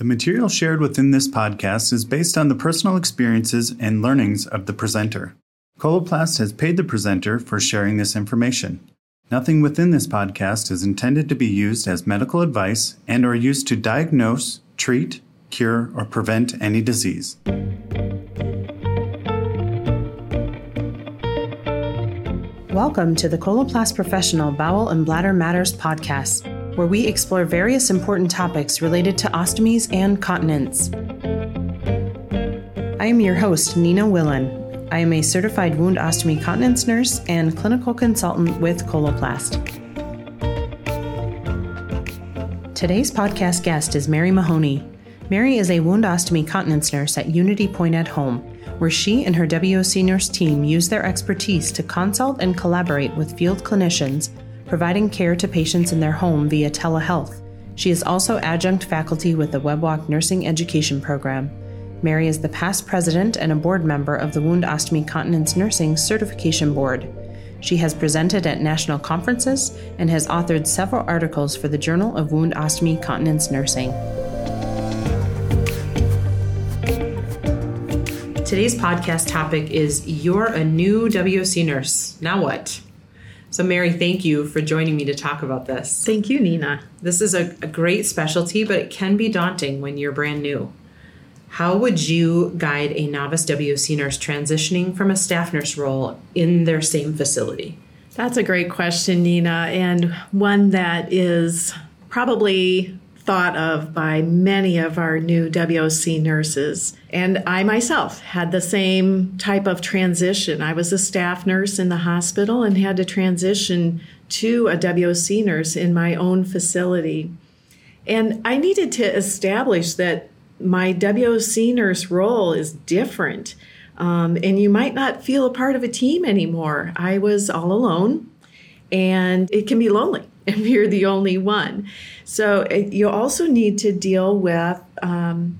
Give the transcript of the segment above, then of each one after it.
The material shared within this podcast is based on the personal experiences and learnings of the presenter. Coloplast has paid the presenter for sharing this information. Nothing within this podcast is intended to be used as medical advice and or used to diagnose, treat, cure, or prevent any disease. Welcome to the Coloplast Professional Bowel and Bladder Matters podcast, where we explore various important topics related to ostomies and continence. I am your host, Nina Willen. I am a certified wound ostomy continence nurse and clinical consultant with Coloplast. Today's podcast guest is Mary Mahoney. Mary is a wound ostomy continence nurse at Unity Point at Home where she and her WOC nurse team use their expertise to consult and collaborate with field clinicians, providing care to patients in their home via telehealth. She is also adjunct faculty with the WebWOC Nursing Education Program. Mary is the past president and a board member of the Wound Ostomy Continence Nursing Certification Board. She has presented at national conferences and has authored several articles for the Journal of Wound Ostomy Continence Nursing. Today's podcast topic is You're a new WOC nurse. Now what? So, Mary, thank you for joining me to talk about this. Thank you, Nina. This is a, a, great specialty, but it can be daunting when you're brand new. How would you guide a novice WOC nurse transitioning from a staff nurse role in their same facility? That's a great question, Nina, and one that is probably thought of by many of our new WOC nurses. And I myself had the same type of transition. I was a staff nurse in the hospital and had to transition to a WOC nurse in my own facility. And I needed to establish that my WOC nurse role is different. Um, and you might not feel a part of a team anymore. I was all alone, and it can be lonely if you're the only one. So uh, you also need to deal with um,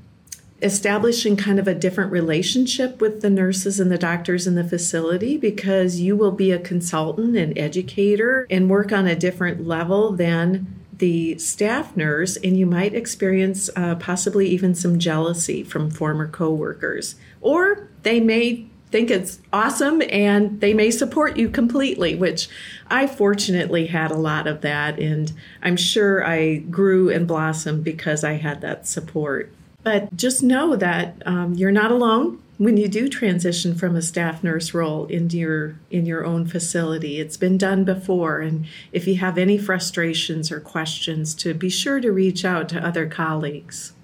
establishing kind of a different relationship with the nurses and the doctors in the facility because you will be a consultant and educator and work on a different level than the staff nurse and you might experience uh, possibly even some jealousy from former coworkers. Or they may think it's awesome and they may support you completely, which I fortunately had a lot of that. And I'm sure I grew and blossomed because I had that support. But just know that um, you're not alone when you do transition from a staff nurse role into your in your own facility it's been done before and if you have any frustrations or questions to be sure to reach out to other colleagues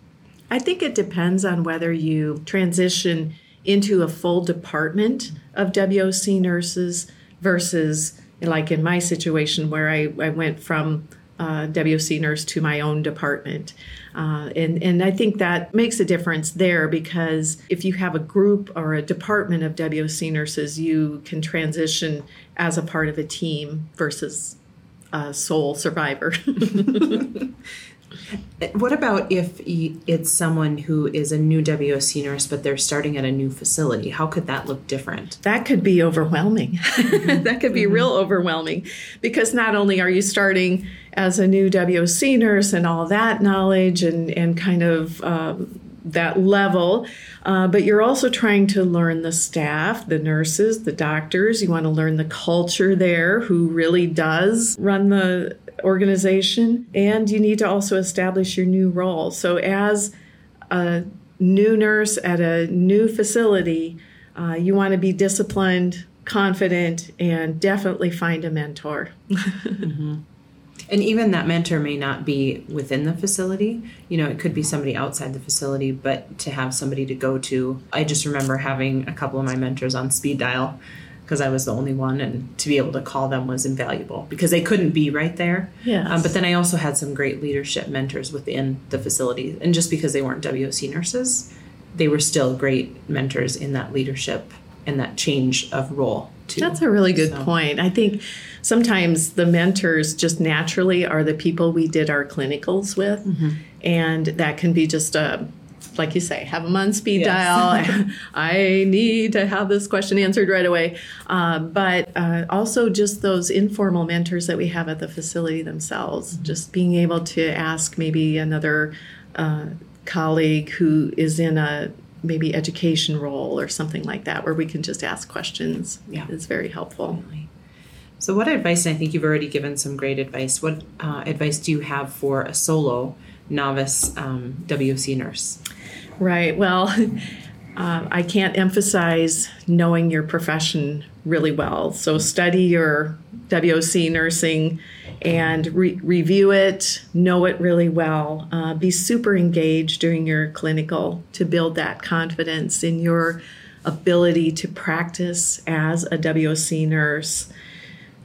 i think it depends on whether you transition into a full department of WOC nurses versus like in my situation where I, I went from uh, WOC nurse to my own department. Uh, and, and I think that makes a difference there because if you have a group or a department of WOC nurses, you can transition as a part of a team versus a sole survivor. What about if it's someone who is a new WOC nurse, but they're starting at a new facility? How could that look different? That could be overwhelming. Mm-hmm. that could be mm-hmm. real overwhelming because not only are you starting as a new WOC nurse and all that knowledge and, and kind of um, that level, uh, but you're also trying to learn the staff, the nurses, the doctors. You want to learn the culture there, who really does run the organization, and you need to also establish your new role. So, as a new nurse at a new facility, uh, you want to be disciplined, confident, and definitely find a mentor. mm-hmm. And even that mentor may not be within the facility. You know, it could be somebody outside the facility, but to have somebody to go to. I just remember having a couple of my mentors on speed dial because I was the only one, and to be able to call them was invaluable because they couldn't be right there. Yeah. Um, but then I also had some great leadership mentors within the facility, and just because they weren't WOC nurses, they were still great mentors in that leadership and that change of role. Too. That's a really good so. point. I think sometimes the mentors just naturally are the people we did our clinicals with, mm-hmm. and that can be just a like you say, have them on speed yes. dial. I need to have this question answered right away. Uh, but uh, also just those informal mentors that we have at the facility themselves, mm-hmm. just being able to ask maybe another uh, colleague who is in a maybe education role or something like that where we can just ask questions Yeah. it's very helpful So, what advice, and I think you've already given some great advice, what uh, advice do you have for a solo novice um, WOC nurse? Right. Well, uh, I can't emphasize knowing your profession really well. So study your WOC nursing and re- review it, know it really well. Uh, be super engaged during your clinical to build that confidence in your ability to practice as a WOC nurse.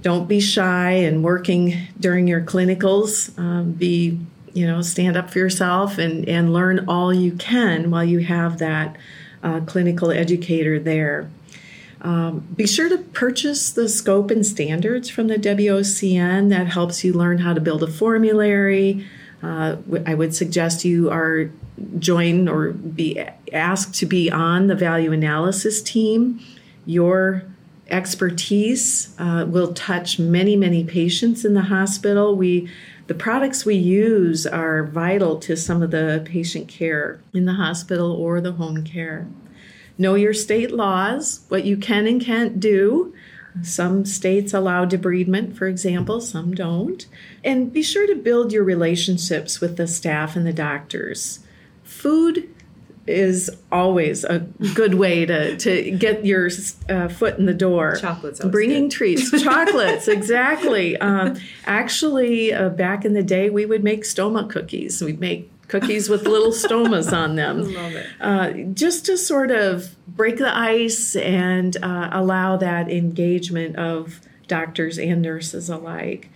Don't be shy and working during your clinicals. Um, be you know stand up for yourself and and learn all you can while you have that uh, clinical educator there um, be sure to purchase the scope and standards from the WOCN. That helps you learn how to build a formulary. Uh, I would suggest you are join or be asked to be on the value analysis team. Your expertise uh, will touch many, many patients in the hospital. We the products we use are vital to some of the patient care in the hospital or the home care. Know your state laws, what you can and can't do. Some states allow debridement, for example, some don't. And be sure to build your relationships with the staff and the doctors. Food is always a good way to, to get your uh, foot in the door. Chocolates Bringing good. treats. Chocolates, exactly. Um, actually, uh, back in the day, we would make stoma cookies. We'd make cookies with little stomas on them. Love it. Uh, just to sort of break the ice and uh, allow that engagement of doctors and nurses alike.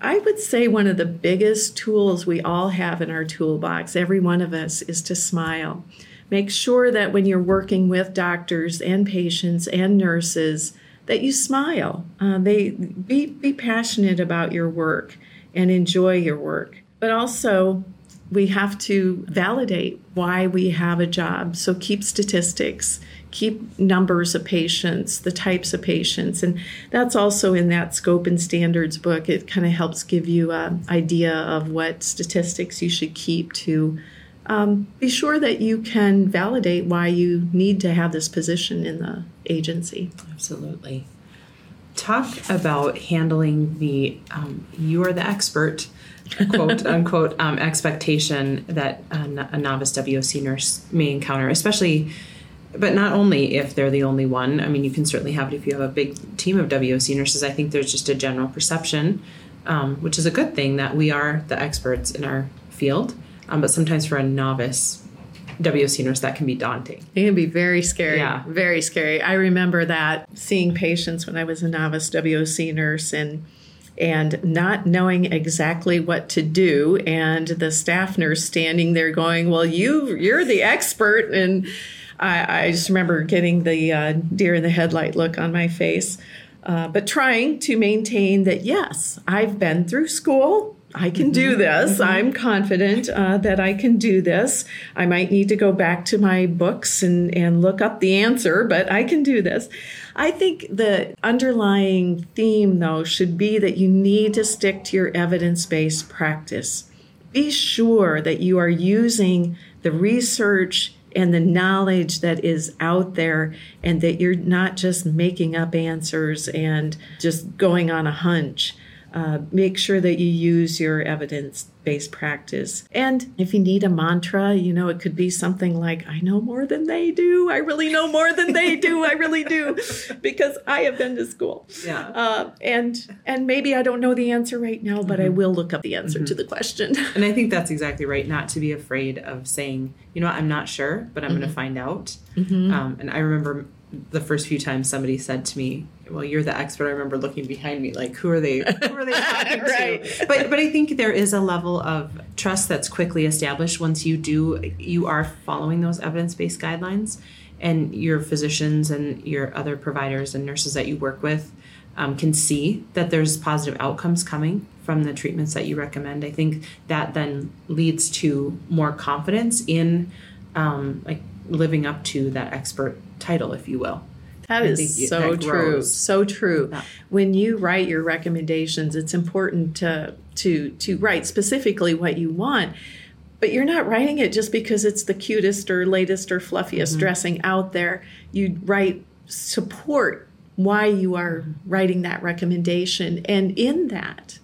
I would say one of the biggest tools we all have in our toolbox, every one of us, is to smile. Make sure that when you're working with doctors and patients and nurses, that you smile. Uh, they be be passionate about your work and enjoy your work. But also, we have to validate why we have a job. So keep statistics, keep numbers of patients, the types of patients, and that's also in that scope and standards book. It kind of helps give you an idea of what statistics you should keep to um, be sure that you can validate why you need to have this position in the agency. Absolutely. Talk about handling the um, you are the expert, quote unquote, um, expectation that a, a novice WOC nurse may encounter, especially, but not only if they're the only one. I mean, you can certainly have it if you have a big team of WOC nurses. I think there's just a general perception, um, which is a good thing, that we are the experts in our field. Um, but sometimes for a novice WOC nurse, that can be daunting. It can be very scary. Yeah. Very scary. I remember that seeing patients when I was a novice WOC nurse and and not knowing exactly what to do and the staff nurse standing there going, Well, you you're the expert and I, I just remember getting the uh, deer in the headlight look on my face. Uh, but trying to maintain that yes, I've been through school. I can do this. I'm confident uh, that I can do this. I might need to go back to my books and, and look up the answer, but I can do this. I think the underlying theme, though, should be that you need to stick to your evidence based practice. Be sure that you are using the research and the knowledge that is out there and that you're not just making up answers and just going on a hunch. Uh, make sure that you use your evidence based practice. And if you need a mantra, you know, it could be something like, I know more than they do. I really know more than they do. I really do. Because I have been to school. Yeah. Uh, and and maybe I don't know the answer right now, but I will look up the answer to the question. And I think that's exactly right. Not to be afraid of saying, you know what, I'm not sure, but I'm going to find out. Um, and I remember the first few times somebody said to me, "Well, you're the expert." I remember looking behind me, like, "Who are they? Who are they talking Right. to?" But but I think there is a level of trust that's quickly established once you do you are following those evidence based guidelines, and your physicians and your other providers and nurses that you work with um, can see that there's positive outcomes coming from the treatments that you recommend. I think that then leads to more confidence in um, like living up to that expert title, if you will. That is you- so that true. So true. Yeah. When you write your recommendations, it's important to to to write specifically what you want. but you're not writing it just because it's the cutest or latest or fluffiest mm-hmm. dressing out there. You write support why you are writing that recommendation. And in that,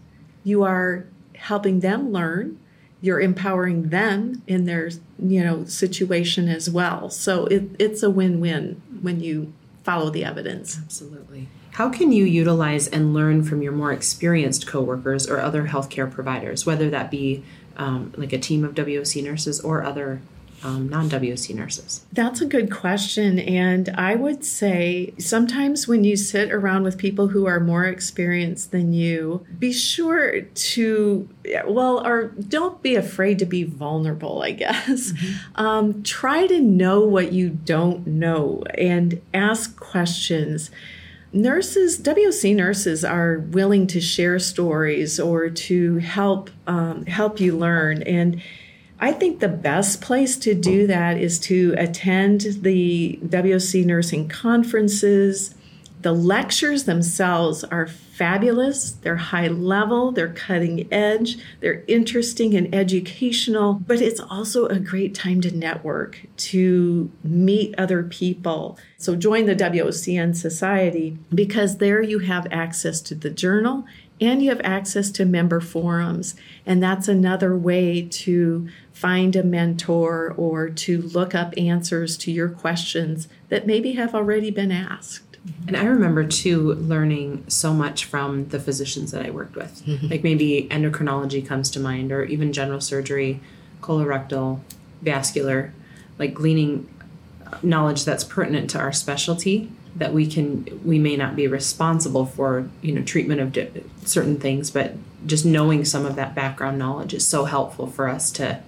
you are helping them learn. You're empowering them in their, you know, situation as well. So it, it's a win-win when you follow the evidence. Absolutely. How can you utilize and learn from your more experienced coworkers or other healthcare providers, whether that be um, like a team of WOC nurses or other um, non WOC nurses? That's a good question. And I would say sometimes when you sit around with people who are more experienced than you, be sure to, well, or don't be afraid to be vulnerable, I guess. Mm-hmm. Um, try to know what you don't know and ask questions nurses WOC nurses are willing to share stories or to help um, help you learn and I think the best place to do that is to attend the WOC nursing conferences. The lectures themselves are fabulous. They're high level, they're cutting edge, they're interesting and educational, but it's also a great time to network, to meet other people. So join the WOCN Society because there you have access to the journal and you have access to member forums. And that's another way to find a mentor or to look up answers to your questions that maybe have already been asked. And I remember too learning so much from the physicians that I worked with. Mm-hmm. Like maybe endocrinology comes to mind, or even general surgery, colorectal, vascular, like gleaning knowledge that's pertinent to our specialty that we can we may not be responsible for you know treatment of di- certain things but just knowing some of that background knowledge is so helpful for us to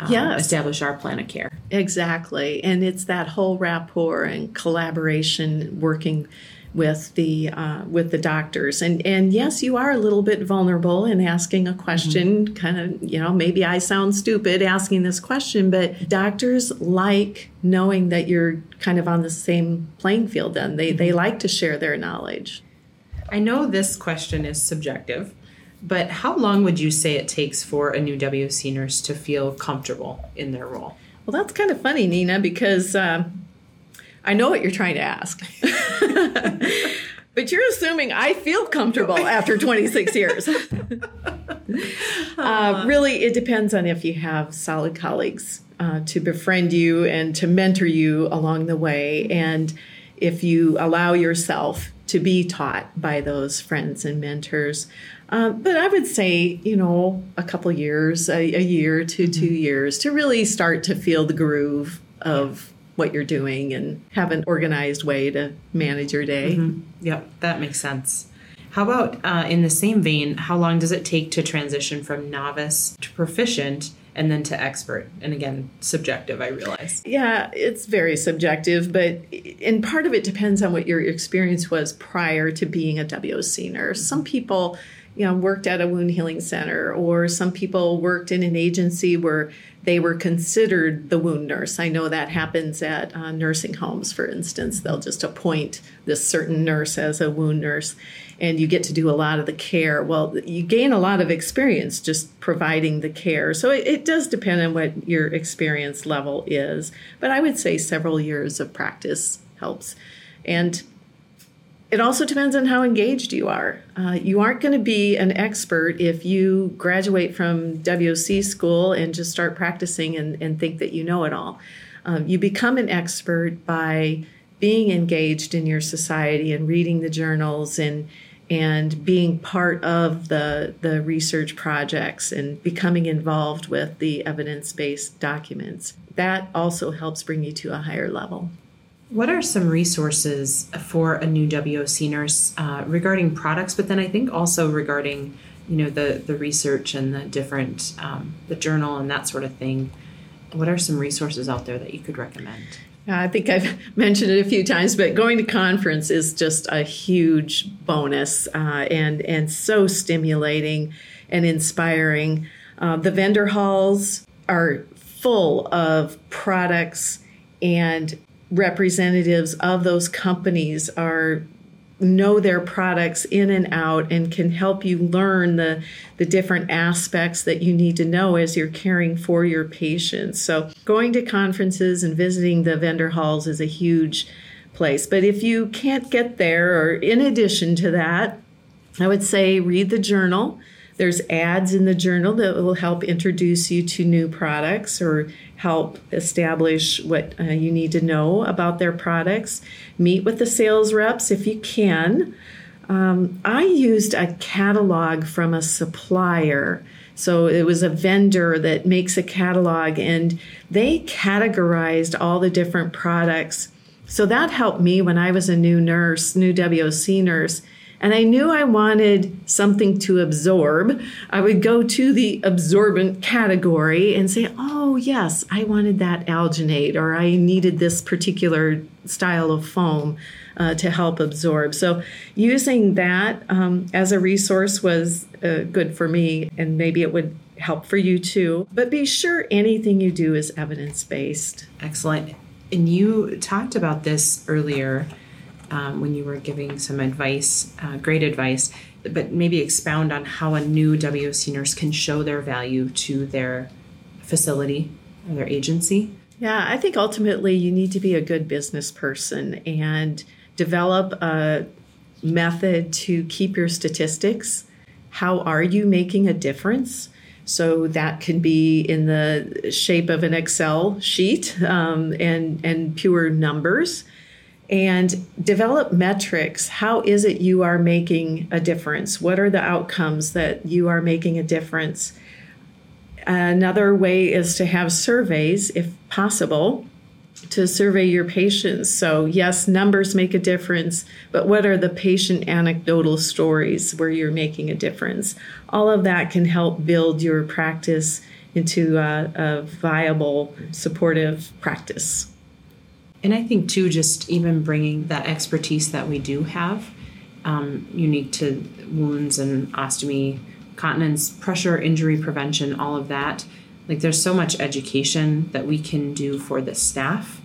um, yes. establish our plan of care exactly and it's that whole rapport and collaboration working with the uh, with the doctors and and yes you are a little bit vulnerable in asking a question mm-hmm. kind of you know maybe i sound stupid asking this question but doctors like knowing that you're kind of on the same playing field then they mm-hmm. they like to share their knowledge i know this question is subjective but how long would you say it takes for a new WOC nurse to feel comfortable in their role well that's kind of funny nina because um, I know what you're trying to ask. but you're assuming I feel comfortable after 26 years. uh, really, it depends on if you have solid colleagues uh, to befriend you and to mentor you along the way, and if you allow yourself to be taught by those friends and mentors. Uh, but I would say, you know, a couple years, a, a year to mm-hmm. two years to really start to feel the groove of what you're doing and have an organized way to manage your day. Mm-hmm. Yep, that makes sense. How about uh, in the same vein, how long does it take to transition from novice to proficient and then to expert? And again, subjective, I realize. Yeah, it's very subjective, but and part of it depends on what your experience was prior to being a WOC nurse. Mm-hmm. Some people you know worked at a wound healing center or some people worked in an agency where they were considered the wound nurse. I know that happens at uh, nursing homes, for instance. They'll just appoint this certain nurse as a wound nurse, and you get to do a lot of the care. Well, you gain a lot of experience just providing the care. So it, it does depend on what your experience level is. But I would say several years of practice helps. And it also depends on how engaged you are. Uh, you aren't going to be an expert if you graduate from WOC school and just start practicing and, and think that you know it all. Um, you become an expert by being engaged in your society and reading the journals and and being part of the the research projects and becoming involved with the evidence-based documents. That also helps bring you to a higher level. What are some resources for a new WOC nurse uh, regarding products, but then I think also regarding you know the the research and the different um, the journal and that sort of thing. What are some resources out there that you could recommend? I think I've mentioned it a few times, but going to conference is just a huge bonus uh, and and so stimulating and inspiring. Uh, the vendor halls are full of products and representatives of those companies are know their products in and out and can help you learn the, the different aspects that you need to know as you're caring for your patients. So, going to conferences and visiting the vendor halls is a huge place. But if you can't get there, or in addition to that, I would say read the journal. There's ads in the journal that will help introduce you to new products or help establish what uh, you need to know about their products. Meet with the sales reps if you can. Um, I used a catalog from a supplier. So it was a vendor that makes a catalog and they categorized all the different products. So that helped me when I was a new nurse, new WOC nurse and I knew I wanted something to absorb, I would go to the absorbent category and say, oh, yes, I wanted that alginate, or I needed this particular style of foam. Uh, to help absorb. So, using that um, as a resource was uh, good for me, and maybe it would help for you too. But be sure anything you do is evidence based. Excellent. And you talked about this earlier um, when you were giving some advice, uh, great advice, but maybe expound on how a new WOC nurse can show their value to their facility or their agency. Yeah, I think ultimately you need to be a good business person and develop a method to keep your statistics. How are you making a difference? So that can be in the shape of an Excel sheet um, and and pure numbers and develop metrics. How is it you are making a difference? What are the outcomes that you are making a difference? Another way is to have surveys, if possible, to survey your patients. So, yes, numbers make a difference, but what are the patient anecdotal stories where you're making a difference? All of that can help build your practice into a, a viable, supportive practice. And I think too, just even bringing that expertise that we do have, um, unique to wounds and ostomy, continence, pressure, injury prevention, all of that. Like there's so much education that we can do for the staff.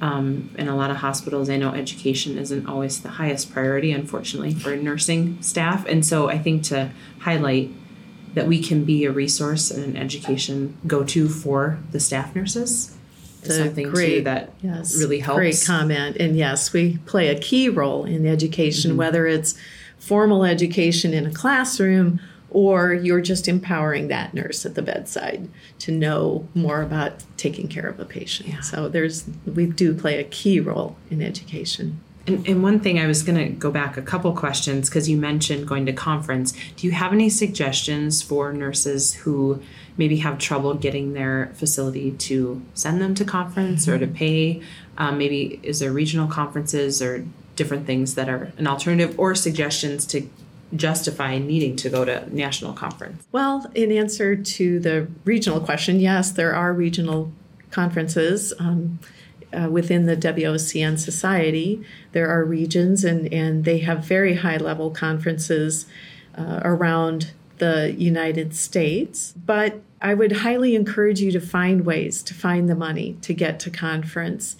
Um, in a lot of hospitals, I know education isn't always the highest priority, unfortunately, for nursing staff. And so I think to highlight that we can be a resource and an education go to for the staff nurses something great, too that yes, really helps. Great comment. And yes, we play a key role in education, mm-hmm. whether it's formal education in a classroom or you're just empowering that nurse at the bedside to know more about taking care of a patient. Yeah. So there's we do play a key role in education. And, and one thing I was going to go back a couple questions because you mentioned going to conference. Do you have any suggestions for nurses who maybe have trouble getting their facility to send them to conference mm-hmm. or to mm-hmm. pay? Um, maybe is there regional conferences or different things that are an alternative or suggestions to justify needing to go to national conference? Well, in answer to the regional question, yes, there are regional conferences. Um, uh, within the WOCN Society, there are regions, and, and they have very high level conferences uh, around the United States. But I would highly encourage you to find ways to find the money to get to conference.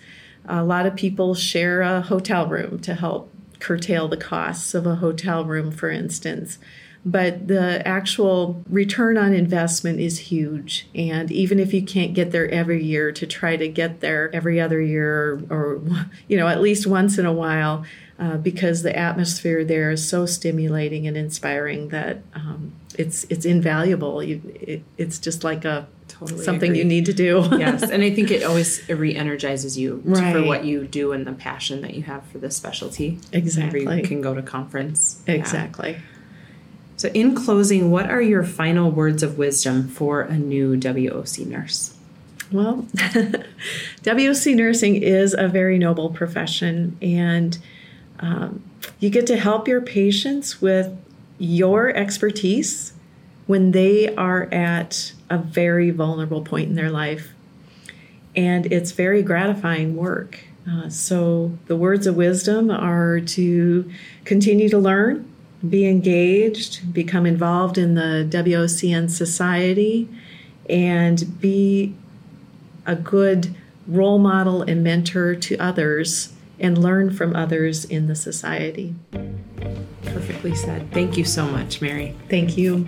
A lot of people share a hotel room to help curtail the costs of a hotel room, for instance but the actual return on investment is huge. And even if you can't get there every year, to try to get there every other year or, you know, at least once in a while, uh, because the atmosphere there is so stimulating and inspiring that um, it's it's invaluable. You, it, it's just like a totally something agree. you need to do. yes, and I think it always re-energizes you right. for what you do and the passion that you have for this specialty. Exactly, you can go to conference. Exactly. Yeah. So, in closing, what are your final words of wisdom for a new WOC nurse? Well, WOC nursing is a very noble profession, and um, you get to help your patients with your expertise when they are at a very vulnerable point in their life. And it's very gratifying work. Uh, so, the words of wisdom are to continue to learn, be engaged, become involved in the WOCN society, and be a good role model and mentor to others and learn from others in the society. Perfectly said. Thank you so much, Mary. Thank you.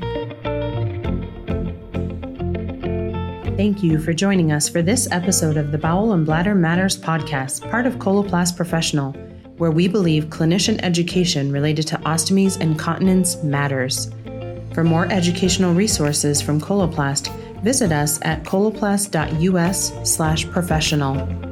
Thank you for joining us for this episode of the Bowel and Bladder Matters podcast, part of Coloplast Professional, where we believe clinician education related to ostomies and continence matters. For more educational resources from Coloplast, visit us at coloplast.us/professional.